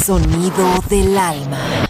Sonido del alma.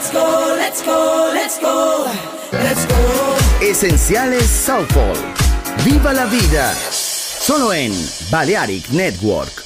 Let's go, let's go, let's go. Esenciales Soulful. Viva la vida. Solo en Balearic Network.